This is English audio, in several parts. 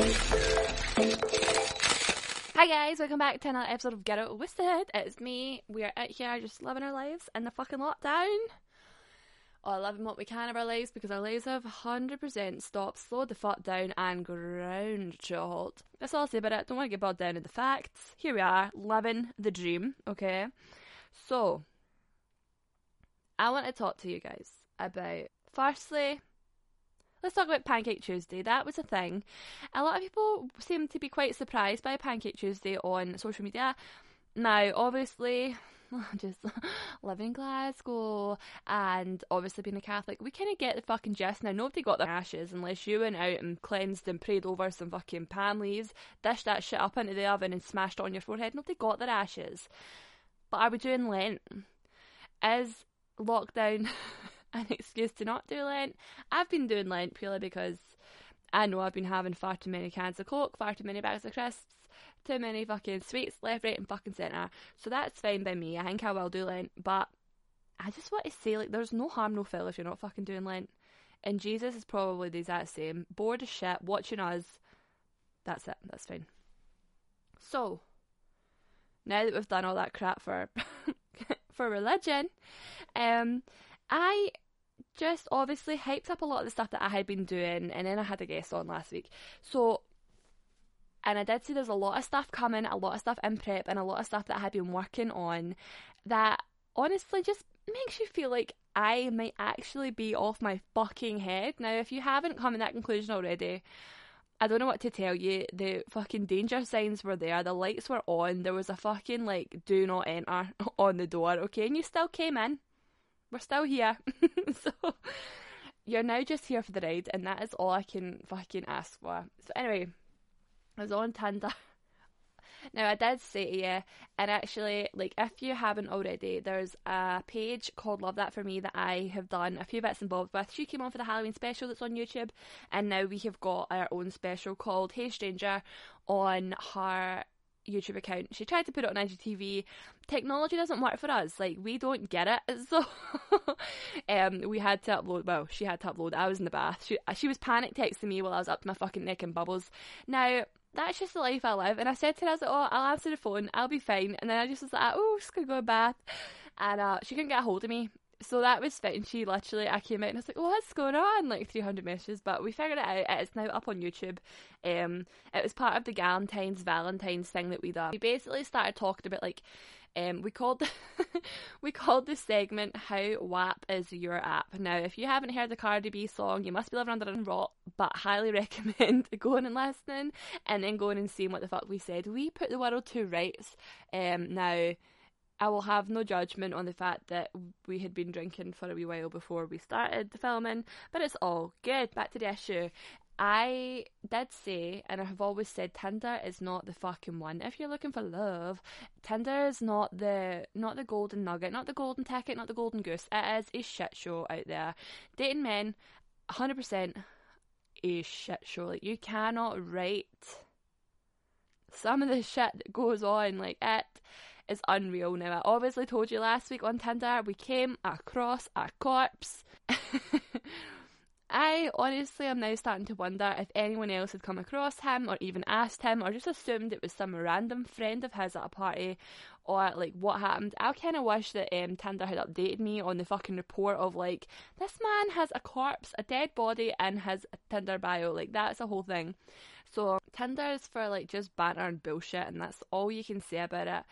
Hi guys, welcome back to another episode of Get Out With Twisted. It's me. We are out here just living our lives in the fucking lockdown. Or living what we can of our lives because our lives have 100% stopped, slowed the fuck down, and ground to a halt. That's all I'll say about it. Don't want to get bogged down in the facts. Here we are, living the dream, okay? So, I want to talk to you guys about, firstly, Let's talk about Pancake Tuesday. That was a thing. A lot of people seem to be quite surprised by Pancake Tuesday on social media. Now, obviously, just living in Glasgow and obviously being a Catholic, we kind of get the fucking gist. Now, nobody got their ashes unless you went out and cleansed and prayed over some fucking palm leaves, dished that shit up into the oven and smashed it on your forehead. Nobody got their ashes. But are we doing Lent? Is lockdown an excuse to not do Lent. I've been doing Lent purely because I know I've been having far too many cans of Coke, far too many bags of crisps, too many fucking sweets left, right, and fucking centre. So that's fine by me. I think I will do Lent, but I just want to say, like, there's no harm, no foul if you're not fucking doing Lent. And Jesus is probably the exact same. Bored as shit, watching us. That's it. That's fine. So, now that we've done all that crap for for religion, um, I just obviously hyped up a lot of the stuff that I had been doing, and then I had a guest on last week. So, and I did see there's a lot of stuff coming, a lot of stuff in prep, and a lot of stuff that I had been working on that honestly just makes you feel like I might actually be off my fucking head. Now, if you haven't come to that conclusion already, I don't know what to tell you. The fucking danger signs were there. The lights were on. There was a fucking like do not enter on the door. Okay, and you still came in we're still here. so you're now just here for the ride, and that is all I can fucking ask for. So anyway, I was on Tinder. Now I did say to you, and actually, like if you haven't already, there's a page called Love That For Me that I have done a few bits involved with. She came on for the Halloween special that's on YouTube, and now we have got our own special called Hey Stranger on her YouTube account. She tried to put it on IGTV. Technology doesn't work for us. Like we don't get it. So um, we had to upload. Well, she had to upload. I was in the bath. She she was panic texting me while I was up to my fucking neck in bubbles. Now that's just the life I live. And I said to her, I was like, oh, I'll answer the phone. I'll be fine. And then I just was like, oh, just gonna go to bath. And uh, she couldn't get a hold of me so that was fine. She literally, I came out and I was like, oh, what's going on? Like 300 messages, but we figured it out. It's now up on YouTube. Um, it was part of the Galentine's Valentine's thing that we done. We basically started talking about like, um, we called we called this segment "How WAP is your app." Now, if you haven't heard the Cardi B song, you must be living under a rock. But highly recommend going and listening, and then going and seeing what the fuck we said. We put the world to rights. Um, now I will have no judgment on the fact that we had been drinking for a wee while before we started the filming, but it's all good. Back to the issue. I did say, and I have always said, Tinder is not the fucking one. If you're looking for love, Tinder is not the not the golden nugget, not the golden ticket, not the golden goose. It is a shit show out there. Dating men, hundred percent, a shit show. Like you cannot write some of the shit that goes on. Like it is unreal now. I obviously told you last week on Tinder we came across a corpse. I honestly am now starting to wonder if anyone else had come across him or even asked him or just assumed it was some random friend of his at a party or like what happened. I kind of wish that um, Tinder had updated me on the fucking report of like, this man has a corpse, a dead body in his Tinder bio. Like, that's a whole thing. So, Tinder is for like just banter and bullshit, and that's all you can say about it.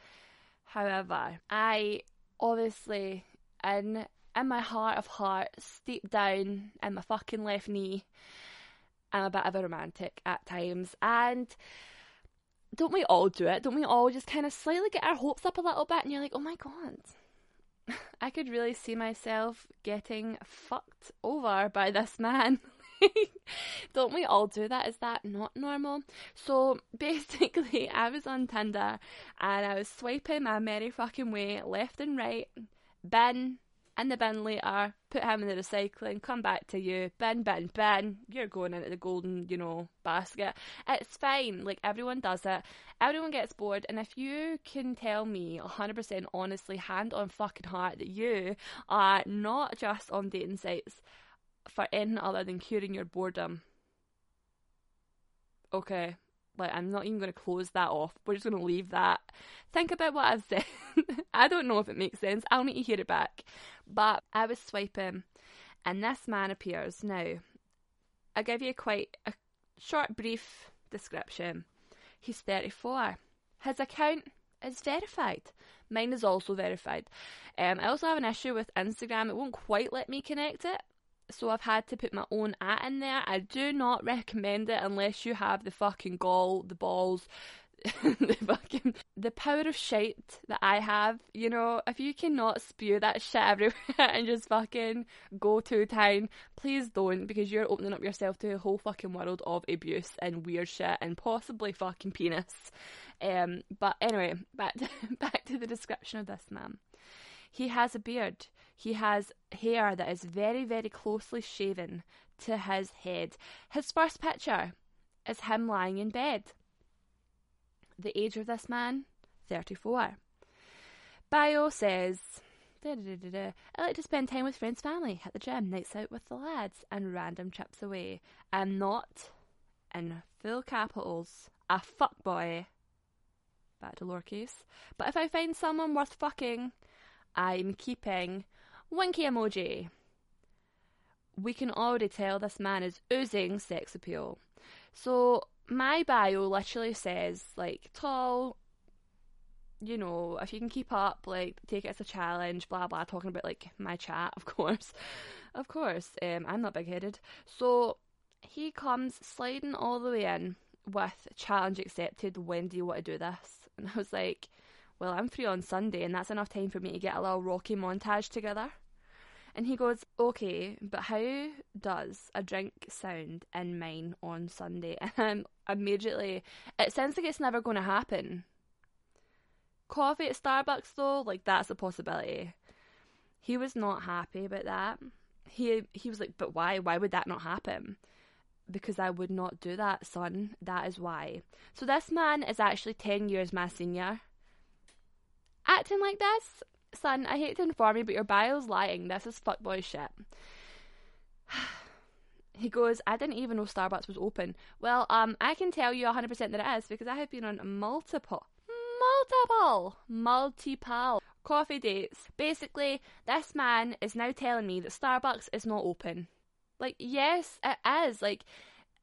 However, I obviously, in in my heart of hearts, deep down in my fucking left knee, I'm a bit of a romantic at times, and don't we all do it? Don't we all just kind of slightly get our hopes up a little bit, and you're like, oh my god. I could really see myself getting fucked over by this man. Don't we all do that? Is that not normal? So basically, I was on Tinder and I was swiping my merry fucking way left and right. Bin in the bin later, put him in the recycling, come back to you, bin, bin, bin, you're going into the golden, you know, basket. It's fine, like everyone does it, everyone gets bored, and if you can tell me 100% honestly, hand on fucking heart, that you are not just on dating sites for anything other than curing your boredom. Okay. Like, I'm not even going to close that off. We're just going to leave that. Think about what I've said. I don't know if it makes sense. I'll need to hear it back. But I was swiping, and this man appears. Now, I'll give you quite a short, brief description. He's 34. His account is verified. Mine is also verified. Um, I also have an issue with Instagram. It won't quite let me connect it so I've had to put my own at in there. I do not recommend it unless you have the fucking gall, the balls, the fucking the power of shite that I have. You know, if you cannot spew that shit everywhere and just fucking go to town, please don't because you're opening up yourself to a whole fucking world of abuse and weird shit and possibly fucking penis. Um, but anyway, back to, back to the description of this man. He has a beard. He has hair that is very, very closely shaven to his head. His first picture is him lying in bed. The age of this man, 34. Bio says, I like to spend time with friends, family, hit the gym, nights out with the lads, and random trips away. I'm not, in full capitals, a fuckboy. Back to lowercase. But if I find someone worth fucking, I'm keeping winky emoji. We can already tell this man is oozing sex appeal. So my bio literally says like tall, you know, if you can keep up, like take it as a challenge, blah blah, talking about like my chat, of course. of course. Um I'm not big headed. So he comes sliding all the way in with challenge accepted, when do you want to do this? And I was like, well, I'm free on Sunday, and that's enough time for me to get a little Rocky montage together. And he goes, okay, but how does a drink sound in mine on Sunday? And I'm immediately, it sounds like it's never going to happen. Coffee at Starbucks, though, like that's a possibility. He was not happy about that. He he was like, but why? Why would that not happen? Because I would not do that, son. That is why. So this man is actually ten years my senior acting like this, son, I hate to inform you, but your bio's lying. This is fuckboy shit. he goes, I didn't even know Starbucks was open. Well, um, I can tell you 100% that it is because I have been on multiple, multiple, multiple coffee dates. Basically, this man is now telling me that Starbucks is not open. Like, yes, it is. Like,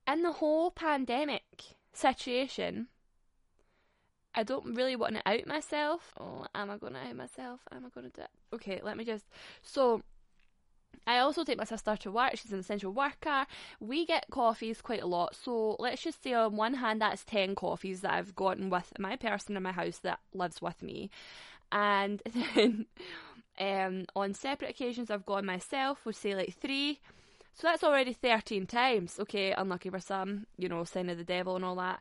in the whole pandemic situation, I don't really want to out myself. Oh, am I going to out myself? Am I going to do it? Okay, let me just. So, I also take my sister to work. She's an essential worker. We get coffees quite a lot. So let's just say on one hand, that's 10 coffees that I've gotten with my person in my house that lives with me. And then um, on separate occasions, I've gone myself, would say like three. So that's already 13 times. Okay, unlucky for some, you know, sign of the devil and all that.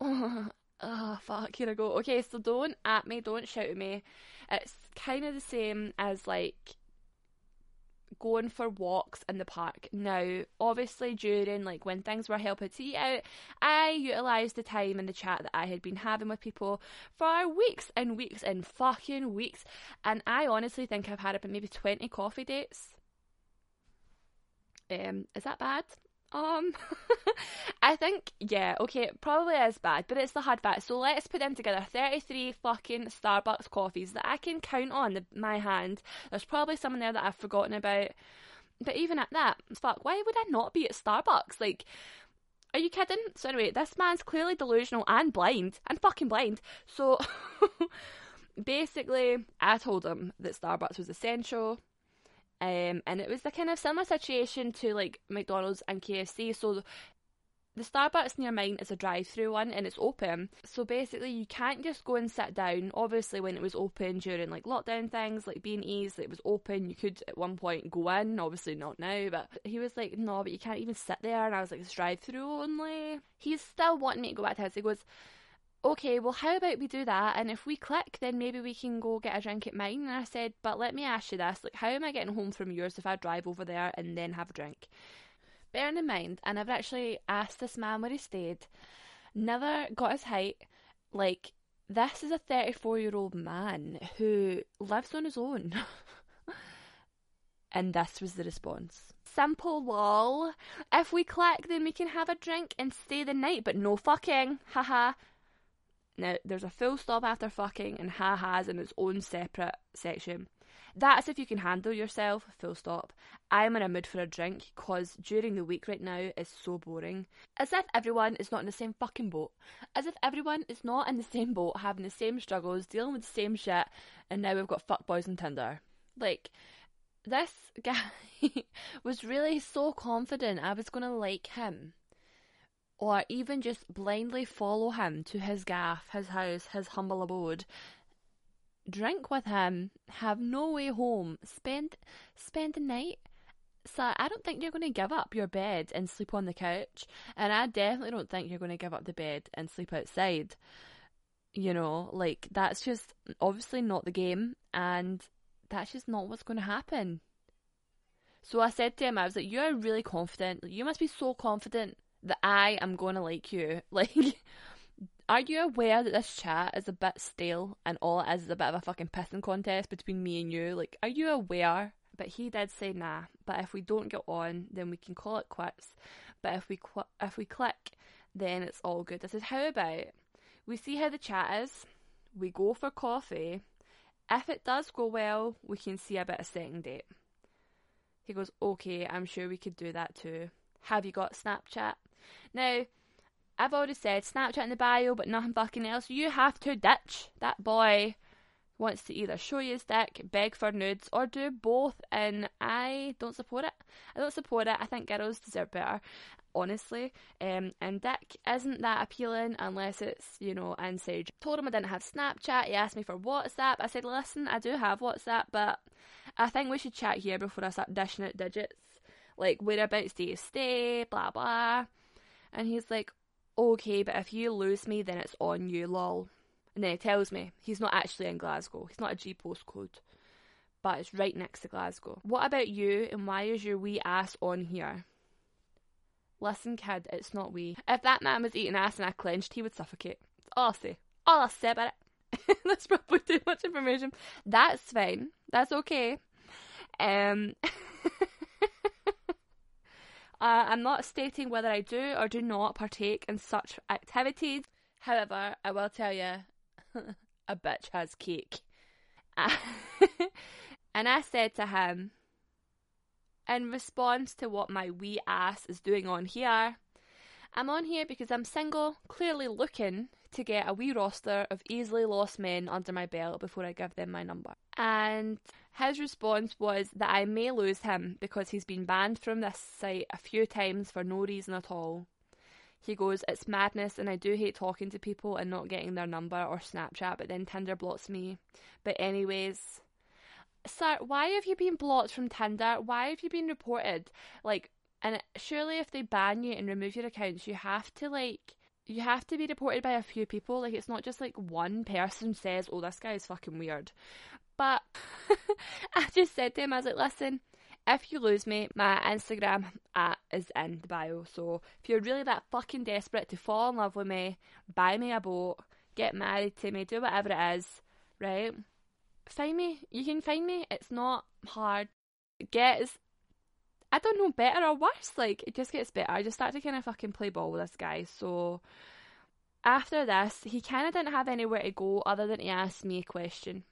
oh fuck, here I go. Okay, so don't at me, don't shout at me. It's kind of the same as like going for walks in the park. Now, obviously, during like when things were helping to eat out, I utilised the time in the chat that I had been having with people for weeks and weeks and fucking weeks. And I honestly think I've had about maybe 20 coffee dates. Um, is that bad? Um, I think, yeah, okay, it probably is bad, but it's the hard fact. So let's put them together 33 fucking Starbucks coffees that I can count on the, my hand. There's probably some in there that I've forgotten about. But even at that, fuck, why would I not be at Starbucks? Like, are you kidding? So anyway, this man's clearly delusional and blind, and fucking blind. So basically, I told him that Starbucks was essential. Um, and it was the kind of similar situation to like McDonald's and KFC. So the Starbucks near mine is a drive-through one and it's open. So basically, you can't just go and sit down. Obviously, when it was open during like lockdown things, like being E's, it was open. You could at one point go in. Obviously, not now. But he was like, "No, but you can't even sit there." And I was like, "It's drive-through only." He's still wanting me to go back to his. He goes, okay, well, how about we do that? And if we click, then maybe we can go get a drink at mine. And I said, but let me ask you this: like, how am I getting home from yours if I drive over there and then have a drink? Bearing in mind, and I never actually asked this man where he stayed, never got his height. Like, this is a 34 year old man who lives on his own. And this was the response. Simple lol. If we click, then we can have a drink and stay the night, but no fucking. Haha. Now, there's a full stop after fucking, and ha ha's in its own separate section. That's if you can handle yourself, full stop. I'm in a mood for a drink, cause during the week right now is so boring. As if everyone is not in the same fucking boat. As if everyone is not in the same boat, having the same struggles, dealing with the same shit, and now we've got fuckboys on Tinder. Like, this guy was really so confident I was gonna like him. Or even just blindly follow him to his gaff, his house, his humble abode, drink with him, have no way home, spend spend the night. So I don't think you're going to give up your bed and sleep on the couch, and I definitely don't think you're going to give up the bed and sleep outside. You know, like that's just obviously not the game, and that's just not what's going to happen. So I said to him, I was like, "You're really confident. You must be so confident that I am going to like you. Like, are you aware that this chat is a bit stale and all it is is a bit of a fucking pissing contest between me and you? Like, are you aware? But he did say nah. But if we don't get on, then we can call it quits. But if we if we click, then it's all good. I said, how about we see how the chat is? We go for coffee. If it does go well, we can see about a second date. He goes, okay, I'm sure we could do that too. Have you got Snapchat? Now, I've already said Snapchat in the bio, but nothing fucking else. You have to ditch that boy wants to either show you his dick, beg for nudes, or do both, and I don't support it. I don't support it. I think girls deserve better, honestly. Um, and dick isn't that appealing unless it's, you know, inside. Told him I didn't have Snapchat. He asked me for WhatsApp. I said, listen, I do have WhatsApp, but I think we should chat here before I start dishing out digits. Like, whereabouts do you stay? Blah, blah. And he's like, okay, but if you lose me, then it's on you, lol. And then he tells me he's not actually in Glasgow. He's not a G postcode, but it's right next to Glasgow. What about you, and why is your wee ass on here? Listen, kid, it's not wee. If that man was eating ass and I clenched, he would suffocate. All I'll say. All I'll say about it. That's probably too much information. That's fine. That's okay. Um. Uh, I'm not stating whether I do or do not partake in such activities. However, I will tell you, a bitch has cake. and I said to him, in response to what my wee ass is doing on here, I'm on here because I'm single, clearly looking to get a wee roster of easily lost men under my belt before I give them my number. And his response was that I may lose him because he's been banned from this site a few times for no reason at all. He goes, It's madness, and I do hate talking to people and not getting their number or Snapchat, but then Tinder blocks me. But, anyways, sir, why have you been blocked from Tinder? Why have you been reported? Like, and surely if they ban you and remove your accounts, you have to, like, you have to be reported by a few people. Like, it's not just like one person says, Oh, this guy is fucking weird. But I just said to him, I was like, listen, if you lose me, my Instagram at is in the bio. So if you're really that fucking desperate to fall in love with me, buy me a boat, get married to me, do whatever it is, right? Find me. You can find me. It's not hard. Get gets I don't know, better or worse. Like it just gets better. I just start to kind of fucking play ball with this guy. So after this, he kind of didn't have anywhere to go other than to ask me a question.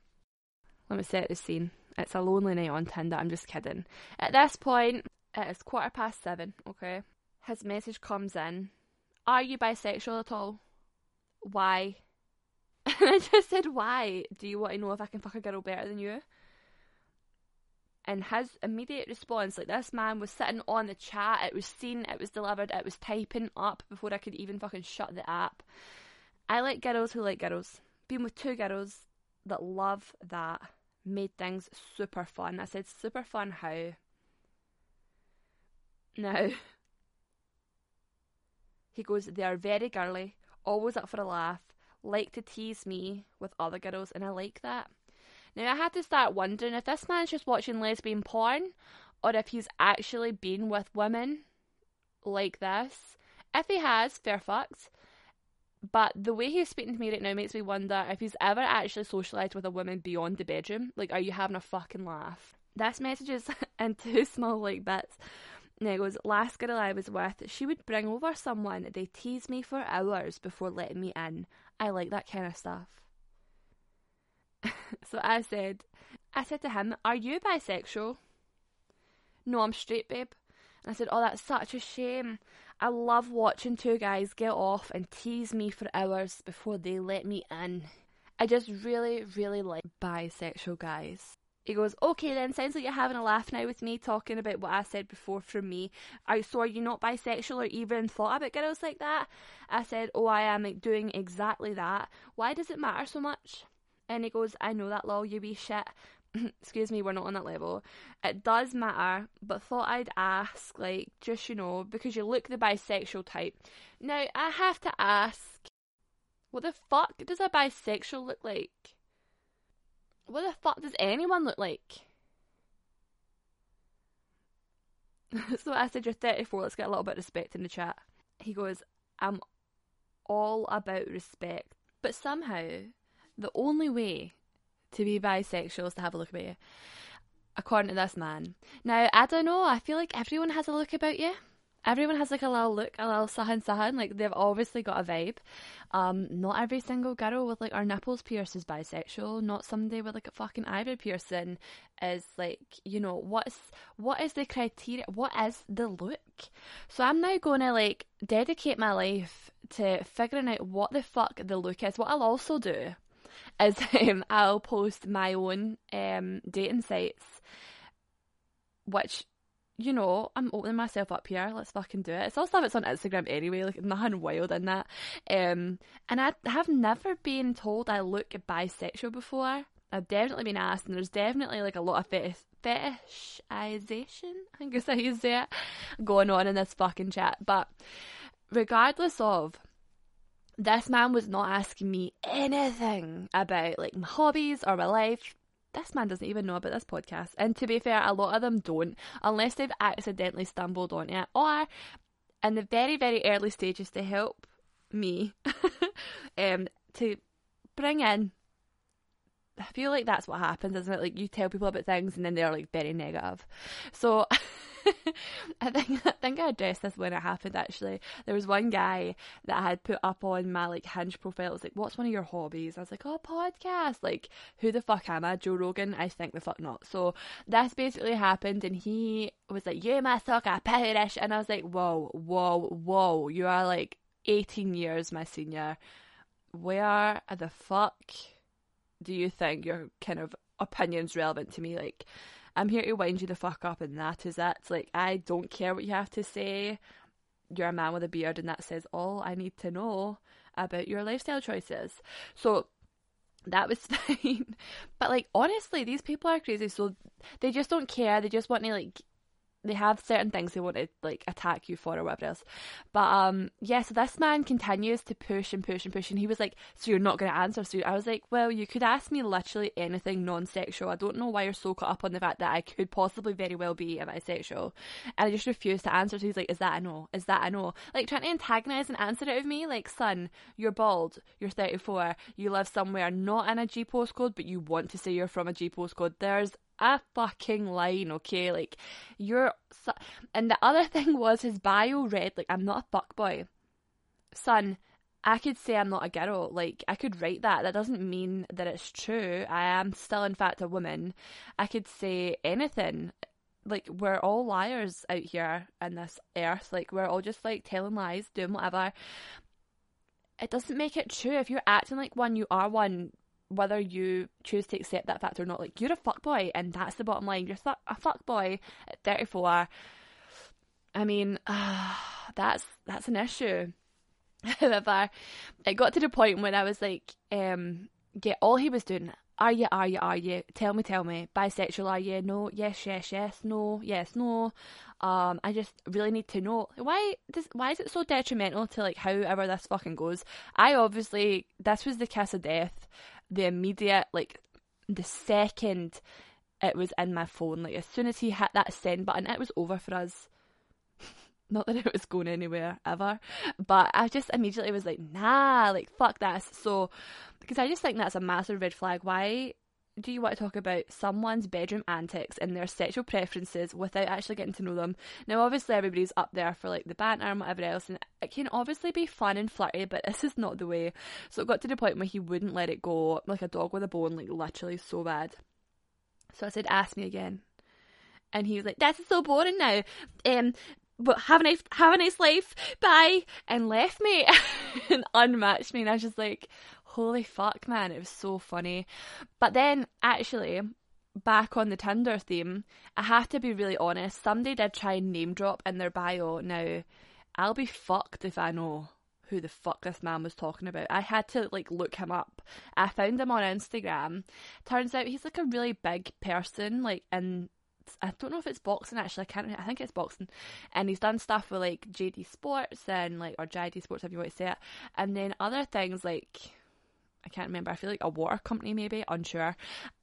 Let me set the scene. It's a lonely night on Tinder. I'm just kidding. At this point, it is quarter past seven, okay? His message comes in Are you bisexual at all? Why? And I just said, Why? Do you want to know if I can fuck a girl better than you? And his immediate response, like this man was sitting on the chat, it was seen, it was delivered, it was typing up before I could even fucking shut the app. I like girls who like girls. Being with two girls that love that made things super fun. I said, super fun how? Now, he goes, they are very girly, always up for a laugh, like to tease me with other girls, and I like that. Now, I had to start wondering if this man's just watching lesbian porn or if he's actually been with women like this. If he has, fair fucks. But the way he's speaking to me right now makes me wonder if he's ever actually socialised with a woman beyond the bedroom. Like, are you having a fucking laugh? This message is and two small like bits. And he goes, last girl I was with, she would bring over someone. They tease me for hours before letting me in. I like that kind of stuff. so I said, I said to him, Are you bisexual? No, I'm straight, babe. And I said, Oh, that's such a shame. I love watching two guys get off and tease me for hours before they let me in. I just really, really like bisexual guys. He goes, okay then, sounds like you're having a laugh now with me talking about what I said before from me. I so are you not bisexual or even thought about girls like that? I said, oh I am doing exactly that. Why does it matter so much? And he goes, I know that lol, you wee shit. Excuse me, we're not on that level. It does matter, but thought I'd ask, like, just you know, because you look the bisexual type. Now, I have to ask, what the fuck does a bisexual look like? What the fuck does anyone look like? so I said, You're 34, let's get a little bit of respect in the chat. He goes, I'm all about respect. But somehow, the only way to be bisexual is to have a look about you, according to this man. Now, I don't know, I feel like everyone has a look about you everyone has like a little look, a little sahan sahan. Like they've obviously got a vibe. Um, not every single girl with like our nipples pierced is bisexual. Not somebody with like a fucking eyebrow piercing is like you know what's what is the criteria? What is the look? So I'm now going to like dedicate my life to figuring out what the fuck the look is. What I'll also do is um, I'll post my own um, dating sites, which you know, I'm opening myself up here. Let's fucking do it. It's all stuff that's on Instagram anyway, like nothing wild in that. Um, and I have never been told I look bisexual before. I've definitely been asked, and there's definitely like a lot of fetish, fetishization, I guess I use it, going on in this fucking chat. But regardless of, this man was not asking me anything about like my hobbies or my life this man doesn't even know about this podcast. And to be fair, a lot of them don't, unless they've accidentally stumbled on it or in the very, very early stages to help me um, to bring in. I feel like that's what happens, isn't it? Like you tell people about things and then they're like very negative. So I think I think I addressed this when it happened. Actually, there was one guy that I had put up on my like Hinge profile. It was like, "What's one of your hobbies?" I was like, "Oh, podcast." Like, who the fuck am I, Joe Rogan? I think the fuck not. So this basically happened, and he was like, "You must talk a Polish," and I was like, "Whoa, whoa, whoa! You are like 18 years my senior. Where the fuck do you think your kind of opinions relevant to me? Like." I'm here to wind you the fuck up, and that is it. Like, I don't care what you have to say. You're a man with a beard, and that says all I need to know about your lifestyle choices. So that was fine. but like honestly, these people are crazy. So they just don't care. They just want to like they have certain things they want to like attack you for or whatever else. But um yeah, so this man continues to push and push and push and he was like, So you're not gonna answer so I was like, Well, you could ask me literally anything non sexual. I don't know why you're so caught up on the fact that I could possibly very well be a bisexual. And I just refused to answer. So he's like, Is that a no? Is that a no? Like trying to antagonize and answer it of me, like, son, you're bald, you're thirty four, you live somewhere not in a G postcode, but you want to say you're from a G postcode. There's a fucking line, okay? Like, you're. Su- and the other thing was his bio read, like, I'm not a fuckboy. Son, I could say I'm not a girl. Like, I could write that. That doesn't mean that it's true. I am still, in fact, a woman. I could say anything. Like, we're all liars out here in this earth. Like, we're all just, like, telling lies, doing whatever. It doesn't make it true. If you're acting like one, you are one whether you choose to accept that fact or not, like you're a fuck boy, and that's the bottom line. You're a fuck boy at 34. I mean, uh, that's that's an issue. However, it got to the point when I was like, um, all he was doing, are you, are you, are you? Tell me, tell me, bisexual, are you? No, yes, yes, yes, no, yes, no. Um, I just really need to know why does why is it so detrimental to like however this fucking goes? I obviously this was the kiss of death the immediate, like, the second it was in my phone, like, as soon as he hit that send button, it was over for us. Not that it was going anywhere ever, but I just immediately was like, nah, like, fuck this. So, because I just think that's a massive red flag. Why do you want to talk about someone's bedroom antics and their sexual preferences without actually getting to know them? Now, obviously, everybody's up there for like the banter and whatever else, and it can obviously be fun and flirty, but this is not the way. So it got to the point where he wouldn't let it go, like a dog with a bone, like literally so bad. So I said, "Ask me again," and he was like, "This is so boring now." Um, but have a nice have a nice life bye and left me and unmatched me and i was just like holy fuck, man, it was so funny. But then, actually, back on the Tinder theme, I have to be really honest. Somebody did try and name drop in their bio. Now, I'll be fucked if I know who the fuck this man was talking about. I had to like look him up. I found him on Instagram. Turns out he's like a really big person, like in I don't know if it's boxing actually. I can't. I think it's boxing, and he's done stuff with like JD Sports and like or JD Sports if you want to say it, and then other things like I can't remember. I feel like a water company, maybe. Unsure.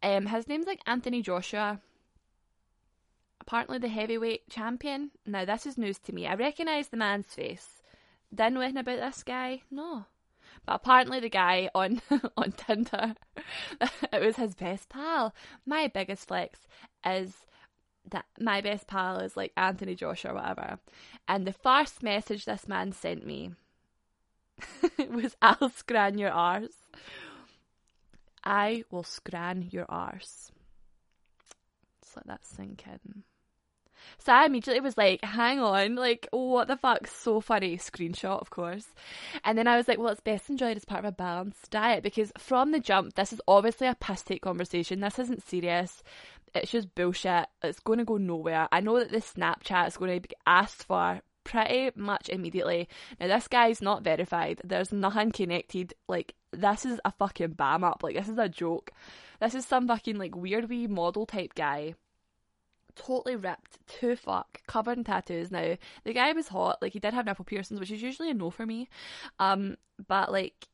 Um, his name's like Anthony Joshua. Apparently, the heavyweight champion. Now, this is news to me. I recognise the man's face. Didn't about this guy. No. But apparently, the guy on on Tinder, it was his best pal. My biggest flex is that my best pal is like Anthony Joshua or whatever. And the first message this man sent me was I'll scran your arse. I will scran your arse. Just let that sink in. So I immediately was like, hang on, like, what the fuck? So funny. Screenshot, of course. And then I was like, well, it's best enjoyed as part of a balanced diet because from the jump, this is obviously a piss take conversation. This isn't serious. It's just bullshit. It's going to go nowhere. I know that this Snapchat is going to be asked for pretty much immediately. Now, this guy's not verified. There's nothing connected. Like, this is a fucking bam up. Like, this is a joke. This is some fucking, like, weird wee model type guy. Totally ripped to fuck, covered in tattoos. Now, the guy was hot. Like, he did have nipple piercings, which is usually a no for me. Um, but, like,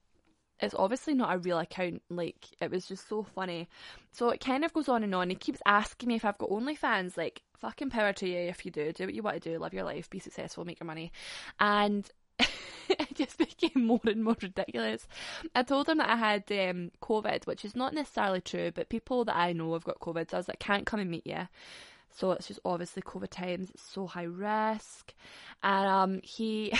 it's obviously not a real account. Like, it was just so funny. So it kind of goes on and on. He keeps asking me if I've got OnlyFans. Like, fucking power to you if you do. Do what you want to do. Live your life. Be successful. Make your money. And it just became more and more ridiculous. I told him that I had um, COVID, which is not necessarily true, but people that I know have got COVID. So I was like, can't come and meet you. So it's just obviously COVID times. It's so high risk. And um, he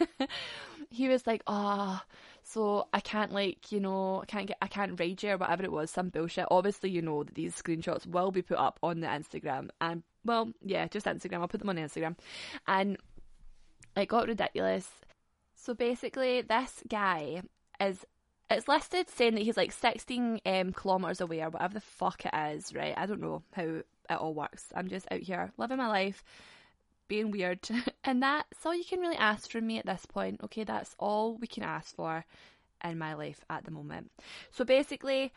he was like, oh so I can't like, you know, I can't get I can't ride you or whatever it was, some bullshit. Obviously you know that these screenshots will be put up on the Instagram and well, yeah, just Instagram. I'll put them on Instagram. And it got ridiculous. So basically this guy is it's listed saying that he's like 16 um, kilometers away or whatever the fuck it is, right? I don't know how it all works. I'm just out here living my life, being weird. and that's all you can really ask from me at this point. Okay, that's all we can ask for in my life at the moment. So basically,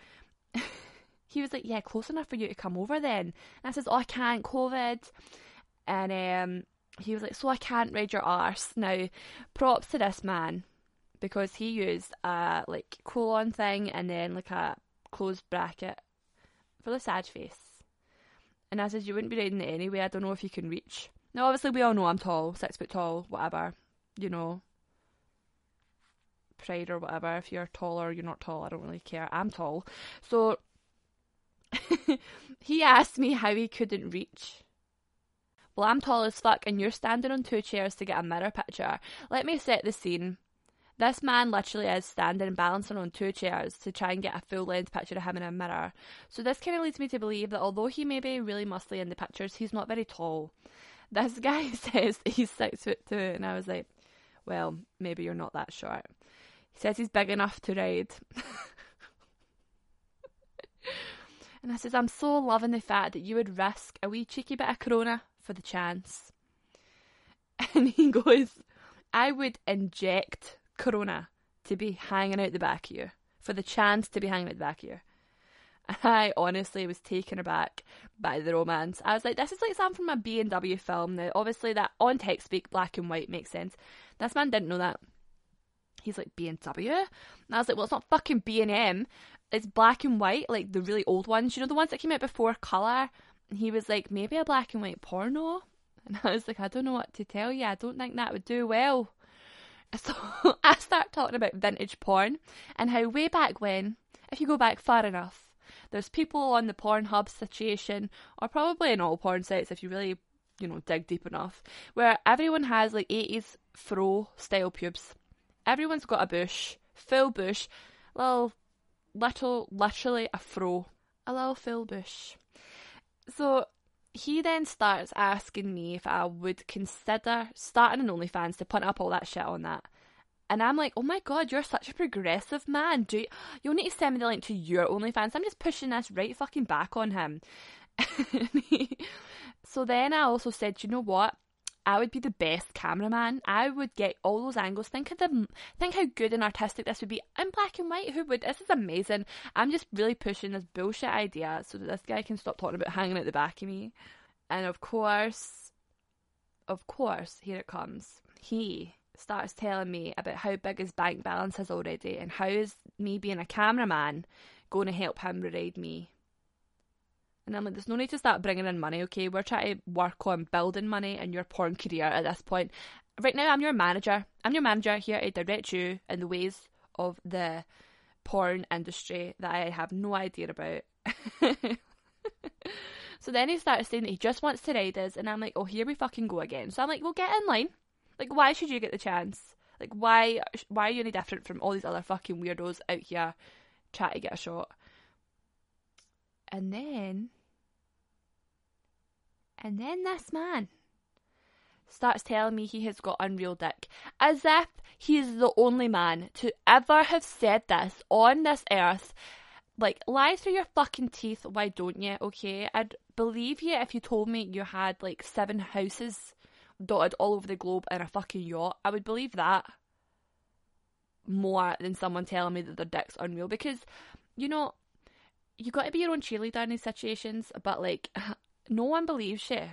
he was like, Yeah, close enough for you to come over then. And I says, Oh, I can't, COVID. And um, he was like, So I can't ride your arse. Now, props to this man because he used a like colon thing and then like a closed bracket for the sad face. And I says, You wouldn't be riding it anyway. I don't know if you can reach. Now, obviously, we all know I'm tall, six foot tall, whatever. You know, pride or whatever. If you're tall or you're not tall, I don't really care. I'm tall. So, he asked me how he couldn't reach. Well, I'm tall as fuck, and you're standing on two chairs to get a mirror picture. Let me set the scene. This man literally is standing and balancing on two chairs to try and get a full length picture of him in a mirror. So this kind of leads me to believe that although he may be really muscly in the pictures, he's not very tall this guy says he's six foot two, and I was like, well, maybe you're not that short. He says he's big enough to ride. and I says, I'm so loving the fact that you would risk a wee cheeky bit of corona for the chance. And he goes, I would inject corona to be hanging out the back of you, for the chance to be hanging out the back of you. I honestly was taken aback by the romance. I was like, this is like something from a B&W film. Now, obviously, that on text speak, black and white, makes sense. This man didn't know that. He's like, B&W? And I was like, well, it's not fucking B&M. It's black and white, like the really old ones. You know, the ones that came out before colour? And he was like, maybe a black and white porno? And I was like, I don't know what to tell you. I don't think that would do well. So I start talking about vintage porn and how way back when, if you go back far enough, There's people on the Pornhub situation, or probably in all porn sites if you really, you know, dig deep enough, where everyone has like 80s fro style pubes. Everyone's got a bush, full bush, little, little, literally a fro, a little full bush. So he then starts asking me if I would consider starting an OnlyFans to put up all that shit on that. And I'm like, oh my god, you're such a progressive man. Do you, you'll need to send me the link to your OnlyFans. I'm just pushing this right fucking back on him. so then I also said, you know what? I would be the best cameraman. I would get all those angles. Think of the think how good and artistic this would be in black and white. Who would? This is amazing. I'm just really pushing this bullshit idea so that this guy can stop talking about hanging at the back of me. And of course, of course, here it comes. He starts telling me about how big his bank balance is already and how is me being a cameraman going to help him ride me and I'm like, there's no need to start bringing in money, okay? We're trying to work on building money in your porn career at this point. Right now, I'm your manager. I'm your manager here to direct you in the ways of the porn industry that I have no idea about. so then he starts saying that he just wants to ride us, and I'm like, oh, here we fucking go again. So I'm like, well, get in line. Like, why should you get the chance? Like, why? Why are you any different from all these other fucking weirdos out here trying to get a shot? And then and then this man starts telling me he has got unreal dick, as if he is the only man to ever have said this on this earth. Like, lie through your fucking teeth, why don't you? Okay, I'd believe you if you told me you had like seven houses dotted all over the globe in a fucking yacht. I would believe that more than someone telling me that their dick's unreal because, you know, you got to be your own cheerleader in these situations, but like, no one believes you.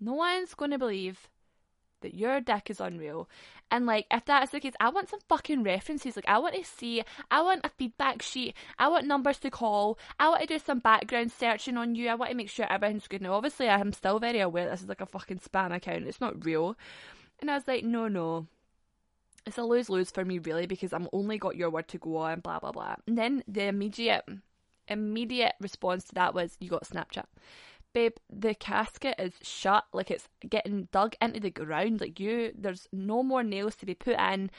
No one's going to believe that your dick is unreal. And like, if that's the case, I want some fucking references. Like, I want to see, I want a feedback sheet. I want numbers to call. I want to do some background searching on you. I want to make sure everything's good. Now, obviously, I am still very aware this is like a fucking spam account. It's not real. And I was like, no, no. It's a lose lose for me, really, because I'm only got your word to go on, blah, blah, blah. And then the immediate, immediate response to that was, you got Snapchat babe, the casket is shut, like it's getting dug into the ground. Like you, there's no more nails to be put in.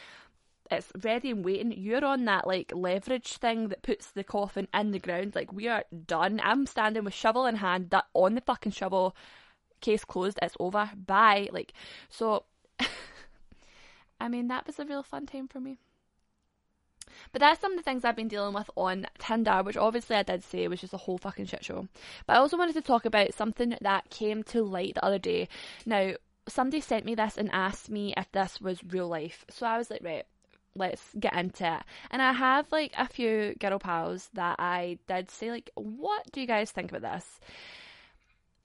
It's ready and waiting. You're on that like leverage thing that puts the coffin in the ground. Like we are done. I'm standing with shovel in hand, that on the fucking shovel. Case closed. It's over. Bye. Like so. I mean, that was a real fun time for me. But that's some of the things I've been dealing with on Tinder, which obviously I did say was just a whole fucking shit show. But I also wanted to talk about something that came to light the other day. Now, somebody sent me this and asked me if this was real life. So I was like, right, let's get into it. And I have like a few girl pals that I did say, like, what do you guys think about this?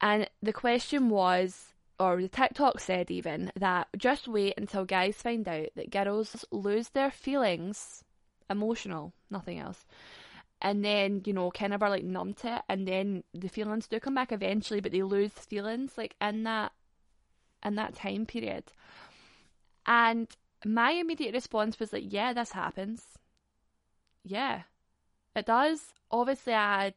And the question was, or the TikTok said even, that just wait until guys find out that girls lose their feelings emotional, nothing else. And then, you know, kind of are like numb to it, and then the feelings do come back eventually, but they lose feelings like in that in that time period. And my immediate response was like, yeah, this happens. Yeah, it does. Obviously, I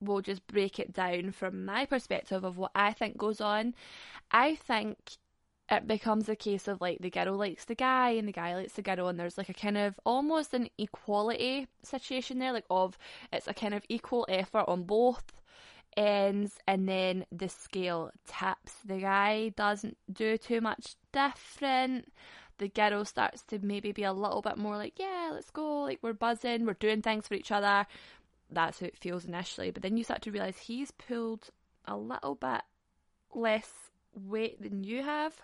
will just break it down from my perspective of what I think goes on. I think it becomes a case of like the girl likes the guy and the guy likes the girl and there's like a kind of almost an equality situation there like of it's a kind of equal effort on both ends and then the scale tips. The guy doesn't do too much different. The girl starts to maybe be a little bit more like yeah let's go like we're buzzing we're doing things for each other. That's how it feels initially but then you start to realize he's pulled a little bit less weight than you have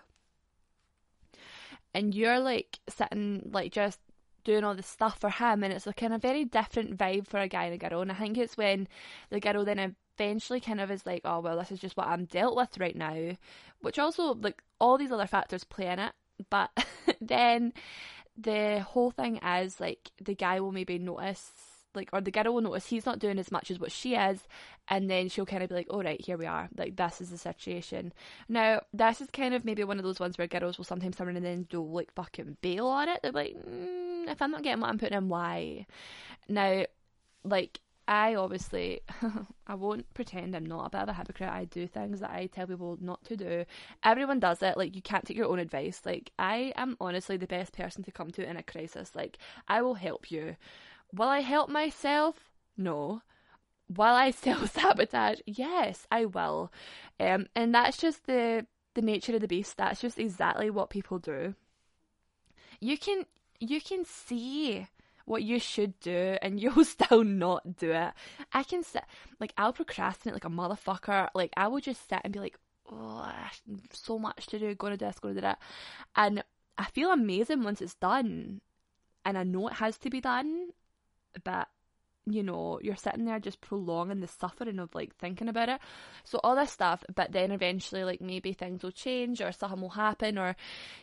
and you're like sitting like just doing all this stuff for him and it's like kind of very different vibe for a guy and a girl and I think it's when the girl then eventually kind of is like oh well this is just what I'm dealt with right now which also like all these other factors play in it but then the whole thing is like the guy will maybe notice like or the girl will notice he's not doing as much as what she is and then she'll kind of be like all right here we are like this is the situation now this is kind of maybe one of those ones where girls will sometimes in and then do like fucking bail on it they're like mm, if i'm not getting what i'm putting in why now like I obviously, I won't pretend I'm not a bit of a hypocrite. I do things that I tell people not to do. Everyone does it. Like, you can't take your own advice. Like, I am honestly the best person to come to in a crisis. Like, I will help you. Will I help myself? No. Will I self sabotage? Yes, I will. Um, and that's just the the nature of the beast. That's just exactly what people do. You can you can see what you should do and you'll still not do it. I can sit, like, I'll procrastinate like a motherfucker. Like, I will just sit and be like, oh, so much to do, gonna this, gonna do that. And I feel amazing once it's done. And I know it has to be done, but you know, you're sitting there just prolonging the suffering of like thinking about it. So all this stuff, but then eventually like maybe things will change or something will happen or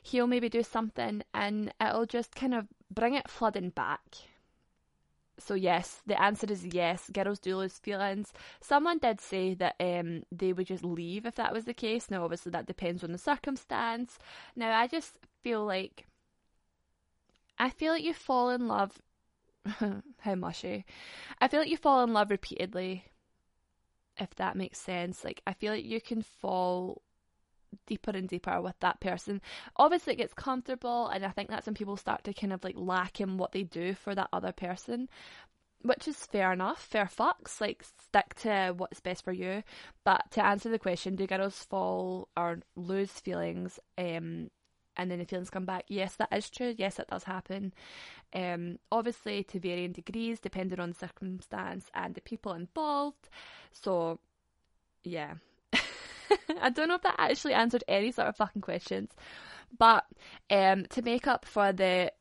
he'll maybe do something and it'll just kind of bring it flooding back. So yes, the answer is yes. Girls do lose feelings. Someone did say that um, they would just leave if that was the case. Now, obviously, that depends on the circumstance. Now, I just feel like I feel like you fall in love how mushy. I feel like you fall in love repeatedly, if that makes sense. Like, I feel like you can fall deeper and deeper with that person. Obviously, it gets comfortable, and I think that's when people start to kind of like lack in what they do for that other person. Which is fair enough, fair fucks. Like, stick to what's best for you. But to answer the question, do girls fall or lose feelings um, and then the feelings come back. Yes, that is true. Yes, it does happen. Um, obviously, to varying degrees, depending on the circumstance and the people involved. So, yeah. I don't know if that actually answered any sort of fucking questions. But um, to make up for the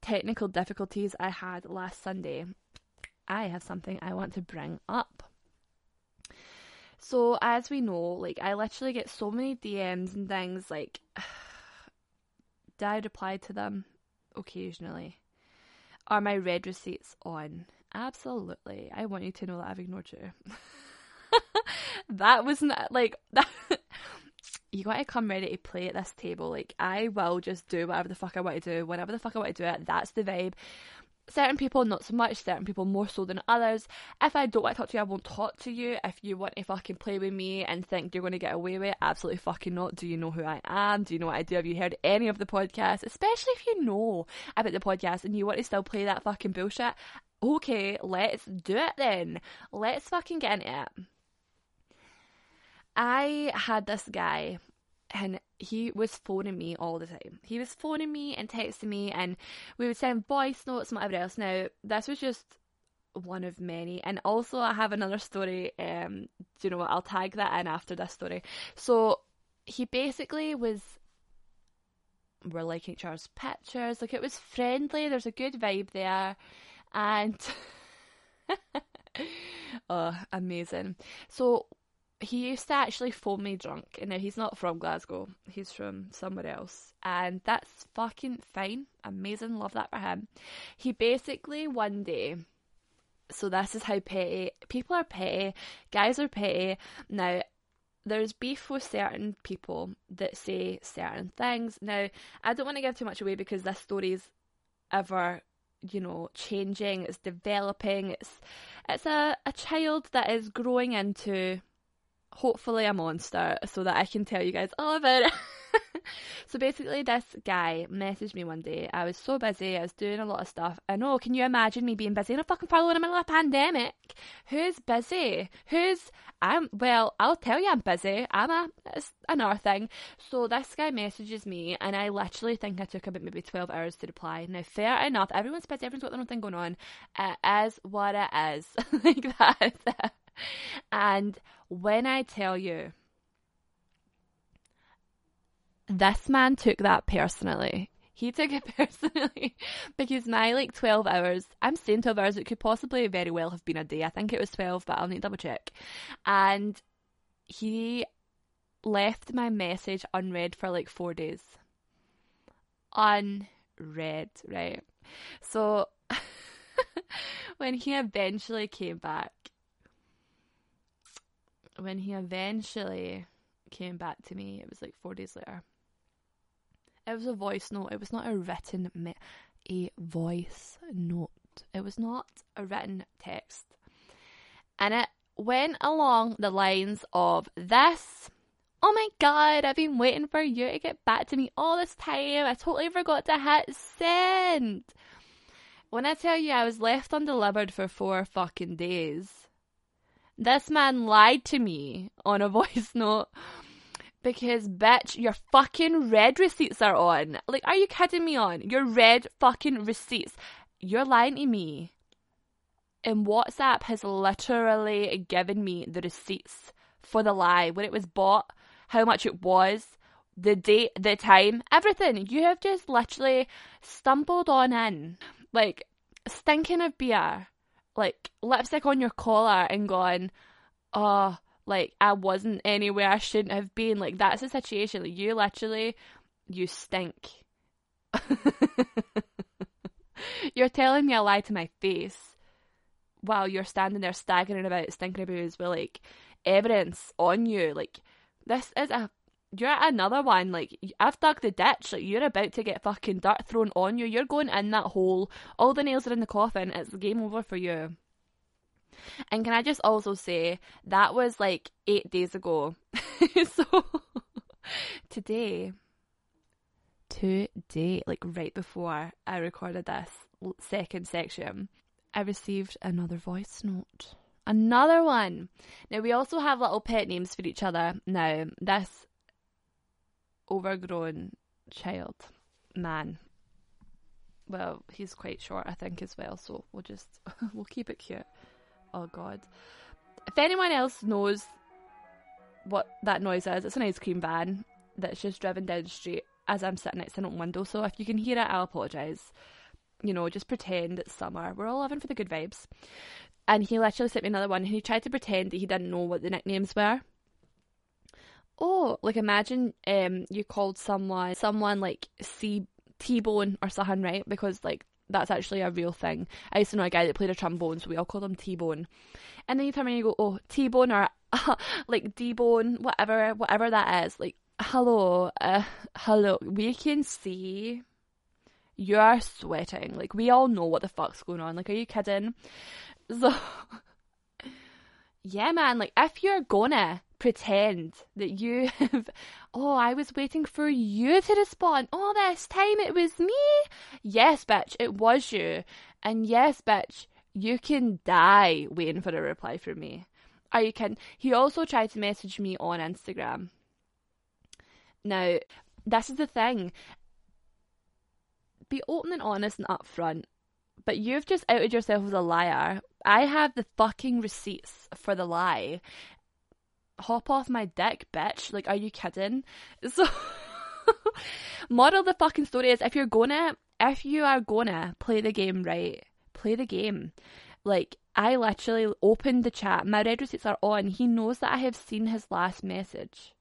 technical difficulties I had last Sunday, I have something I want to bring up. So, as we know, like, I literally get so many DMs and things like. Did I reply to them? Occasionally. Are my red receipts on? Absolutely. I want you to know that I've ignored you. that wasn't like that. you got to come ready to play at this table. Like I will just do whatever the fuck I want to do, whenever the fuck I want to do it. That's the vibe certain people not so much, certain people more so than others. If I don't want to talk to you, I won't talk to you. If you want to fucking play with me and think you're going to get away with it, absolutely fucking not. Do you know who I am? Do you know what I do? Have you heard any of the podcasts? Especially if you know about the podcast and you want to still play that fucking bullshit. Okay, let's do it then. Let's fucking get into it. I had this guy and he was phoning me all the time. He was phoning me and texting me, and we would send voice notes and whatever else. Now, this was just one of many, and also I have another story. Um, do you know what? I'll tag that in after this story. So he basically was. We're liking each other's pictures. Like it was friendly. There's a good vibe there, and oh, amazing. So he used to actually phone me drunk, and now he's not from Glasgow, he's from somewhere else, and that's fucking fine, amazing, love that for him. He basically one day, so this is how petty people are petty, guys are petty. Now, there's beef with certain people that say certain things. Now, I don't want to give too much away because this story is ever you know changing. It's developing. It's it's a, a child that is growing into hopefully a monster so that I can tell you guys all about it. so basically, this guy messaged me one day. I was so busy, I was doing a lot of stuff. I know, can you imagine me being busy in a fucking furlough in the middle of a pandemic? Who's busy? Who's, I'm, well, I'll tell you I'm busy. I'm a, it's another thing. So this guy messages me, and I literally think I took about maybe 12 hours to reply. Now, fair enough, everyone's busy, everyone's got their own thing going on. It is what it is. like that. And when I tell you, this man took that personally. He took it personally because my like 12 hours, I'm saying 12 hours, it could possibly very well have been a day. I think it was 12, but I'll need to double check. And he left my message unread for like four days. Unread, right? So when he eventually came back, when he eventually came back to me, it was like four days later. It was a voice note. It was not a written, me- a voice note. It was not a written text. And it went along the lines of this. Oh my god, I've been waiting for you to get back to me all this time. I totally forgot to hit send. When I tell you I was left undelivered for four fucking days, this man lied to me on a voice note because, bitch, your fucking red receipts are on. Like, are you kidding me on? Your red fucking receipts. You're lying to me. And WhatsApp has literally given me the receipts for the lie, when it was bought, how much it was, the date, the time, everything. You have just literally stumbled on in like stinking of beer, like lipstick on your collar and gone, oh, like I wasn't anywhere I shouldn't have been. Like that's the situation. Like you literally, you stink. you're telling me a lie to my face while you're standing there staggering about stinking about with like evidence on you. Like this is a you're another one. Like I've dug the ditch. Like you're about to get fucking dirt thrown on you. You're going in that hole. All the nails are in the coffin. It's game over for you. And can I just also say that was like eight days ago. so today, today, like right before I recorded this second section, I received another voice note. Another one. Now we also have little pet names for each other. Now this overgrown child man. Well, he's quite short, I think, as well. So we'll just we'll keep it cute. Oh God! If anyone else knows what that noise is, it's an ice cream van that's just driven down the street as I'm sitting next to an open window. So if you can hear it, I'll apologise. You know, just pretend it's summer. We're all living for the good vibes. And he literally sent me another one, and he tried to pretend that he didn't know what the nicknames were oh, like imagine um you called someone someone like C T Bone or something, right? Because like that's actually a real thing. I used to know a guy that played a trombone, so we all called him T Bone. And then you turn around and you go, oh, T Bone or uh, like D Bone, whatever, whatever that is. Like, hello, uh, hello. We can see you are sweating. Like, we all know what the fuck's going on. Like, are you kidding? So, yeah, man. Like, if you're gonna pretend that you have, oh, I was waiting for you to respond. All this time it was me. Yes, bitch, it was you. And yes, bitch, you can die waiting for a reply from me. Are you kidding? He also tried to message me on Instagram. Now, this is the thing. Be open and honest and upfront. But you've just outed yourself as a liar. I have the fucking receipts for the lie hop off my dick, bitch. Like, are you kidding? So, of the fucking story is if you're gonna, if you are gonna play the game right, play the game. Like, I literally opened the chat, my read receipts are on. He knows that I have seen his last message.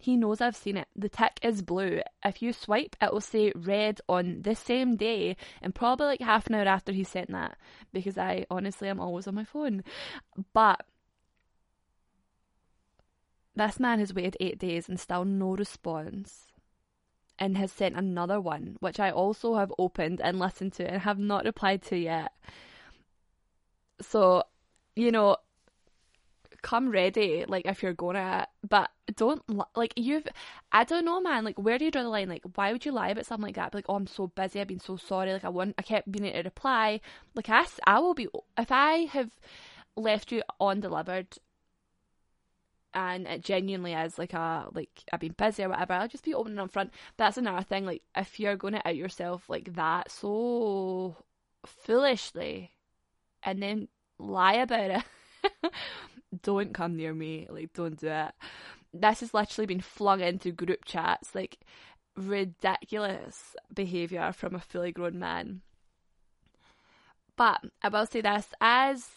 He knows I've seen it. The tick is blue. If you swipe, it will say red on the same day, and probably like half an hour after he sent that, because I honestly am always on my phone. But this man has waited eight days and still no response. And has sent another one, which I also have opened and listened to and have not replied to yet. So, you know, come ready, like if you're gonna, but don't like you've. I don't know, man. Like, where do you draw the line? Like, why would you lie about something like that? Be like, oh, I'm so busy. I've been so sorry. Like, I want. I kept being able to reply. Like, I, I will be if I have left you undelivered and it genuinely is like a like I've been busy or whatever, I'll just be open and upfront. But that's another thing, like if you're going to out yourself like that so foolishly and then lie about it, don't come near me. Like don't do it. This has literally been flung into group chats, like ridiculous behaviour from a fully grown man. But I will say this as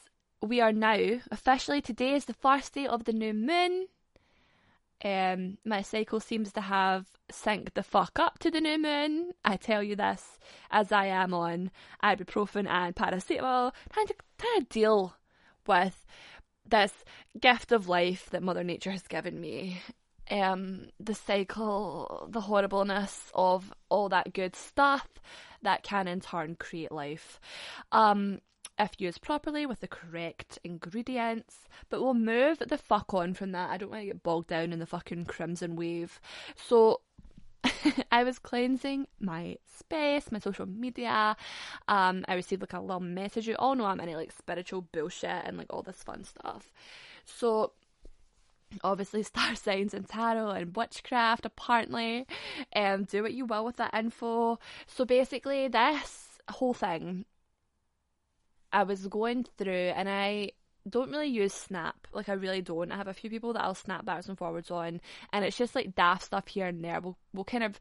we are now officially today is the first day of the new moon. Um, my cycle seems to have synced the fuck up to the new moon. I tell you this as I am on ibuprofen and paracetamol, trying to trying to deal with this gift of life that Mother Nature has given me. Um, the cycle, the horribleness of all that good stuff that can in turn create life. Um, if used properly with the correct ingredients. But we'll move the fuck on from that. I don't want to get bogged down in the fucking crimson wave. So I was cleansing my space, my social media. Um, I received like a little message. You all know I'm into like spiritual bullshit and like all this fun stuff. So obviously star signs and tarot and witchcraft apparently um do what you will with that info so basically this whole thing i was going through and i don't really use snap like i really don't i have a few people that i'll snap backwards and forwards on and it's just like daft stuff here and there we'll, we'll kind of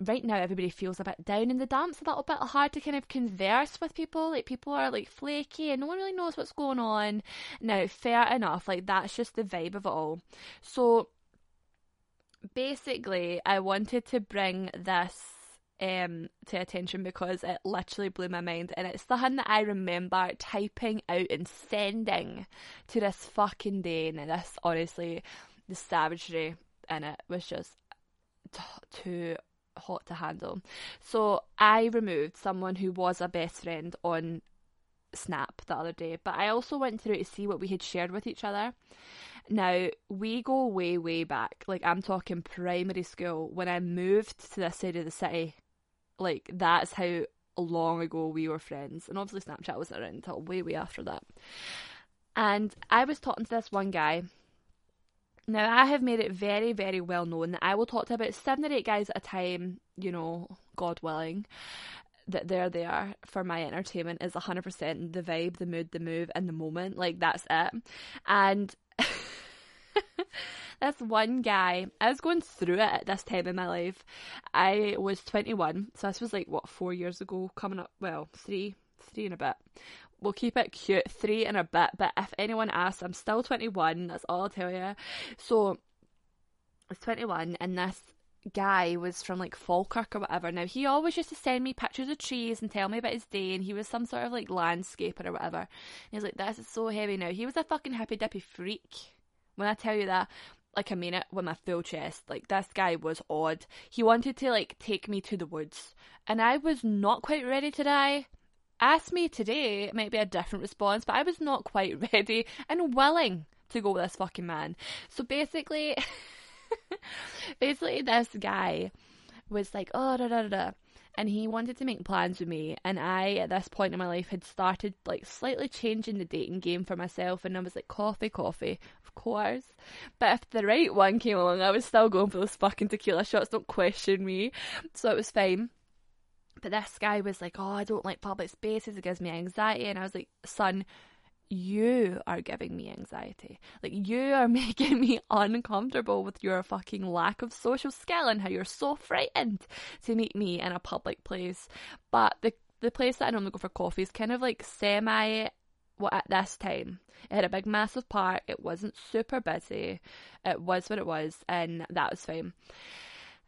right now everybody feels a bit down in the dumps, a little bit hard to kind of converse with people. Like people are like flaky and no one really knows what's going on. Now, fair enough, like that's just the vibe of it all. So basically I wanted to bring this um to attention because it literally blew my mind and it's the one that I remember typing out and sending to this fucking day and this honestly the savagery in it was just t- too hot to handle. So I removed someone who was a best friend on Snap the other day, but I also went through to see what we had shared with each other. Now, we go way, way back. Like, I'm talking primary school. When I moved to this side of the city, like, that's how long ago we were friends. And obviously, Snapchat wasn't around until way, way after that. And I was talking to this one guy now, I have made it very, very well known that I will talk to about seven or eight guys at a time, you know, God willing, that they're there for my entertainment is 100% the vibe, the mood, the move, and the moment. Like, that's it. And this one guy, I was going through it at this time in my life. I was 21, so this was like, what, four years ago, coming up, well, three, three and a bit we'll keep it cute, three and a bit. But if anyone asks, I'm still 21. That's all I'll tell you. So I was 21, and this guy was from like Falkirk or whatever. Now he always used to send me pictures of trees and tell me about his day, and he was some sort of like landscaper or whatever. And he was like, "This is so heavy." Now he was a fucking hippy dippy freak. When I tell you that, like a minute with my full chest. Like this guy was odd. He wanted to like take me to the woods, and I was not quite ready to die. Ask me today, it might be a different response, but I was not quite ready and willing to go with this fucking man. So basically, basically, this guy was like, oh, da da da da. And he wanted to make plans with me, and I, at this point in my life, had started like slightly changing the dating game for myself. And I was like, coffee, coffee, of course. But if the right one came along, I was still going for those fucking tequila shots. Don't question me. So it was fine. But this guy was like, Oh, I don't like public spaces, it gives me anxiety. And I was like, Son, you are giving me anxiety. Like, you are making me uncomfortable with your fucking lack of social skill and how you're so frightened to meet me in a public place. But the the place that I normally go for coffee is kind of like semi well, at this time. It had a big, massive park. It wasn't super busy. It was what it was, and that was fine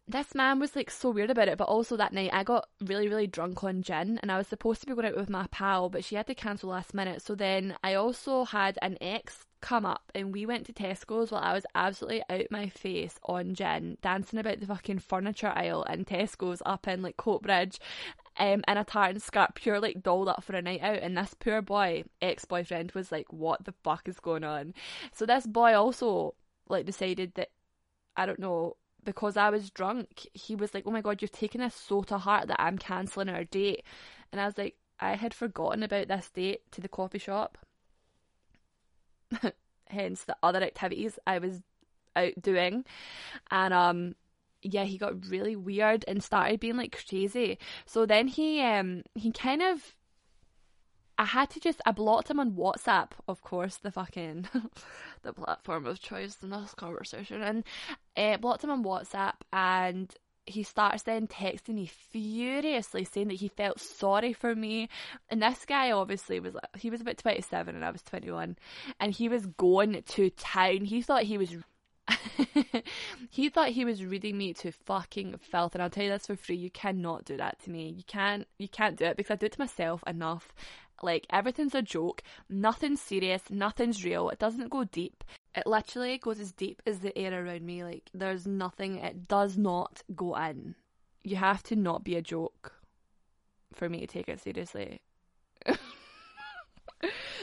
this man was like so weird about it, but also that night I got really, really drunk on gin and I was supposed to be going out with my pal, but she had to cancel last minute. So then I also had an ex come up and we went to Tesco's while I was absolutely out my face on gin, dancing about the fucking furniture aisle in Tesco's up in like Coatbridge. Um, in a tartan skirt, pure like dolled up for a night out, and this poor boy, ex boyfriend, was like, "What the fuck is going on?" So this boy also like decided that I don't know because I was drunk, he was like, Oh my god, you've taken this so to heart that I'm cancelling our date. And I was like, I had forgotten about this date to the coffee shop. Hence the other activities I was out doing. And um yeah, he got really weird and started being like crazy. So then he um he kind of I had to just I blocked him on WhatsApp, of course, the fucking the platform of choice in this conversation, and uh, blocked him on WhatsApp, and he starts then texting me furiously saying that he felt sorry for me. And this guy obviously was he was about 27 and I was 21. And he was going to town. He thought he was. he thought he was reading me to fucking filth and I'll tell you this for free you cannot do that to me you can't you can't do it because I do it to myself enough like everything's a joke, nothing's serious, nothing's real, it doesn't go deep. It literally goes as deep as the air around me. Like there's nothing, it does not go in. You have to not be a joke for me to take it seriously.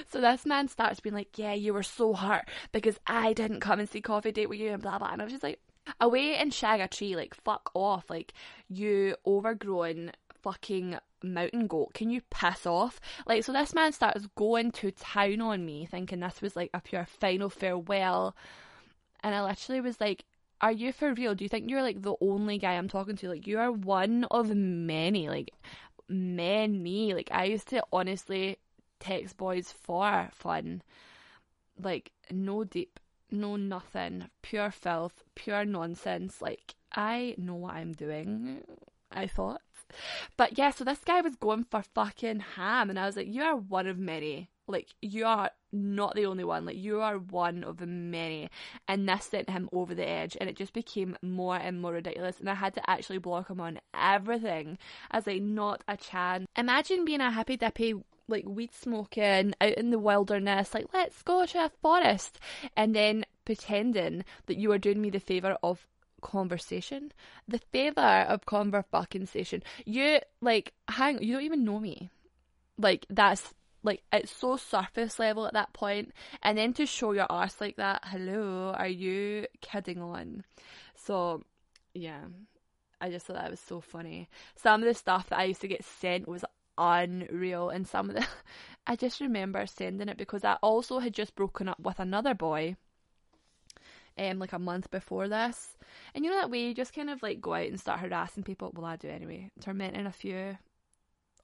so this man starts being like, Yeah, you were so hurt because I didn't come and see coffee date with you and blah blah and I was just like Away and shag a tree, like fuck off, like you overgrown fucking mountain goat. Can you piss off? Like, so this man starts going to town on me, thinking this was like a pure final farewell. And I literally was like, Are you for real? Do you think you're like the only guy I'm talking to? Like, you are one of many. Like, many. Like, I used to honestly text boys for fun. Like, no deep, no nothing. Pure filth, pure nonsense. Like, I know what I'm doing, I thought. But yeah, so this guy was going for fucking ham, and I was like, you are one of many. Like, you are not the only one. Like, you are one of many. And this sent him over the edge, and it just became more and more ridiculous. And I had to actually block him on everything. as was like, not a chance. Imagine being a happy dippy like weed smoking out in the wilderness, like let's go to a forest, and then pretending that you are doing me the favour of conversation, the favour of conversation. You like hang, you don't even know me. Like that's like it's so surface level at that point, and then to show your ass like that. Hello, are you kidding on? So, yeah. I just thought that was so funny. Some of the stuff that I used to get sent was unreal, and some of the I just remember sending it because I also had just broken up with another boy um, like a month before this. And you know that way you just kind of like go out and start harassing people. Well, I do anyway. Tormenting a few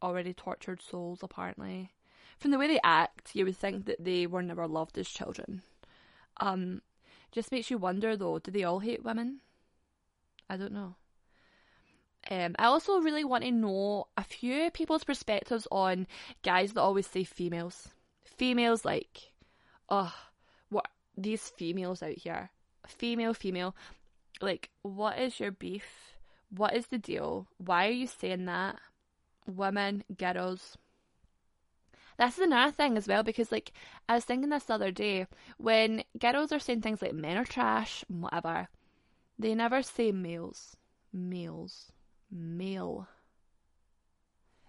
already tortured souls, apparently. From the way they act, you would think that they were never loved as children. Um, just makes you wonder though, do they all hate women? I don't know. Um, I also really want to know a few people's perspectives on guys that always say females. Females like, oh, what these females out here female, female. Like, what is your beef? What is the deal? Why are you saying that? Women, girls. This is another thing as well because, like, I was thinking this the other day when girls are saying things like men are trash, whatever, they never say males. Males. Male.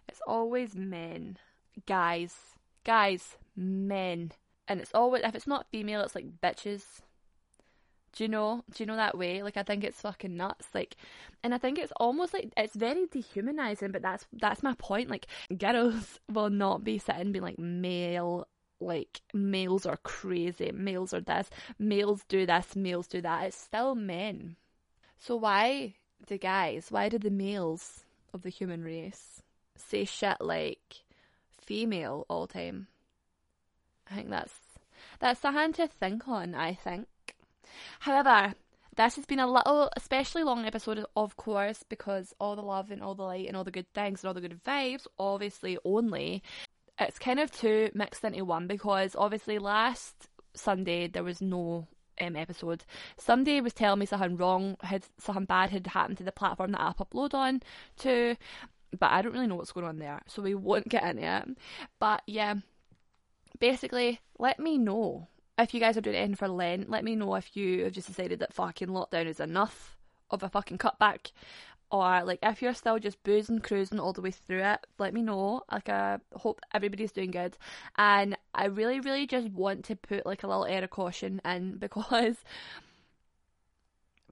It's always men. Guys. Guys. Men. And it's always, if it's not female, it's like bitches do you know? Do you know that way? Like I think it's fucking nuts. Like, and I think it's almost like it's very dehumanizing. But that's that's my point. Like, girls will not be sitting and being like male. Like males are crazy. Males are this. Males do this. Males do that. It's still men. So why the guys? Why do the males of the human race say shit like female all time? I think that's that's something to think on. I think. However, this has been a little, especially long episode, of course, because all the love and all the light and all the good things and all the good vibes, obviously, only. It's kind of two mixed into one because obviously last Sunday there was no um, episode. Somebody was telling me something wrong, had something bad had happened to the platform that I upload on to, but I don't really know what's going on there, so we won't get into it. But yeah, basically, let me know if you guys are doing anything for Lent, let me know if you have just decided that fucking lockdown is enough of a fucking cutback. Or like if you're still just boozing, cruising all the way through it, let me know. Like I hope everybody's doing good. And I really, really just want to put like a little air of caution in because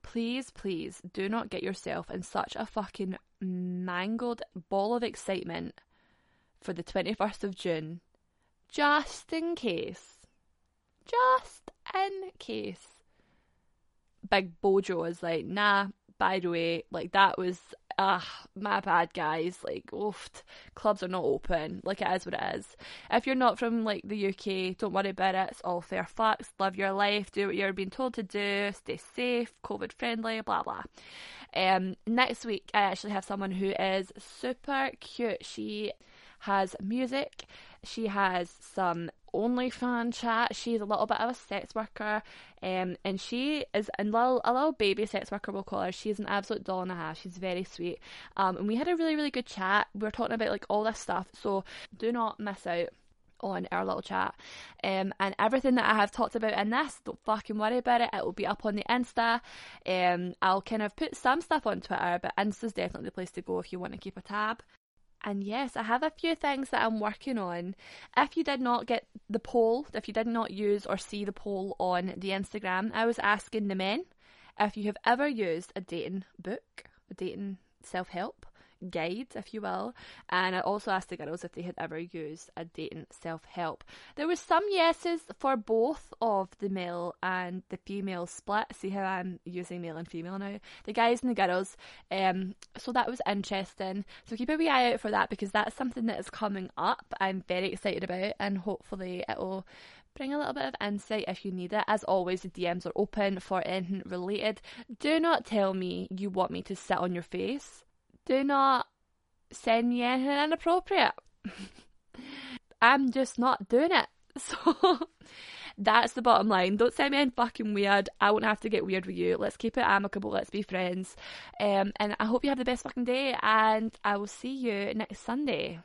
please, please do not get yourself in such a fucking mangled ball of excitement for the 21st of June, just in case just in case. Big Bojo is like, nah, by the way, like that was ah my bad guys like oof clubs are not open like it is what it is. If you're not from like the uk don't worry about it it's all fair facts live your life do what you're being told to do stay safe covid friendly blah blah. Um next week i actually have someone who is super cute. She has music she has some OnlyFans chat. She's a little bit of a sex worker, um, and she is a little, a little baby sex worker. We'll call her. She's an absolute doll and a half. She's very sweet. Um, and we had a really, really good chat. We were talking about like all this stuff. So do not miss out on our little chat. Um, and everything that I have talked about in this, don't fucking worry about it. It will be up on the Insta. Um, I'll kind of put some stuff on Twitter, but Insta's definitely the place to go if you want to keep a tab. And yes, I have a few things that I'm working on. If you did not get the poll, if you did not use or see the poll on the Instagram, I was asking the men if you have ever used a dating book, a dating self help guide, if you will. And I also asked the girls if they had ever used a dating self help. There was some yeses for both of the male and the female split. See how I'm using male and female now? The guys and the girls. Um, so that was interesting. So keep a wee eye out for that because that's something that is coming up. I'm very excited about, and hopefully it'll bring a little bit of insight if you need it. As always, the DMs are open for anything related. Do not tell me you want me to sit on your face do not send me anything inappropriate. I'm just not doing it. So that's the bottom line. Don't send me anything fucking weird. I won't have to get weird with you. Let's keep it amicable. Let's be friends. Um, and I hope you have the best fucking day. And I will see you next Sunday.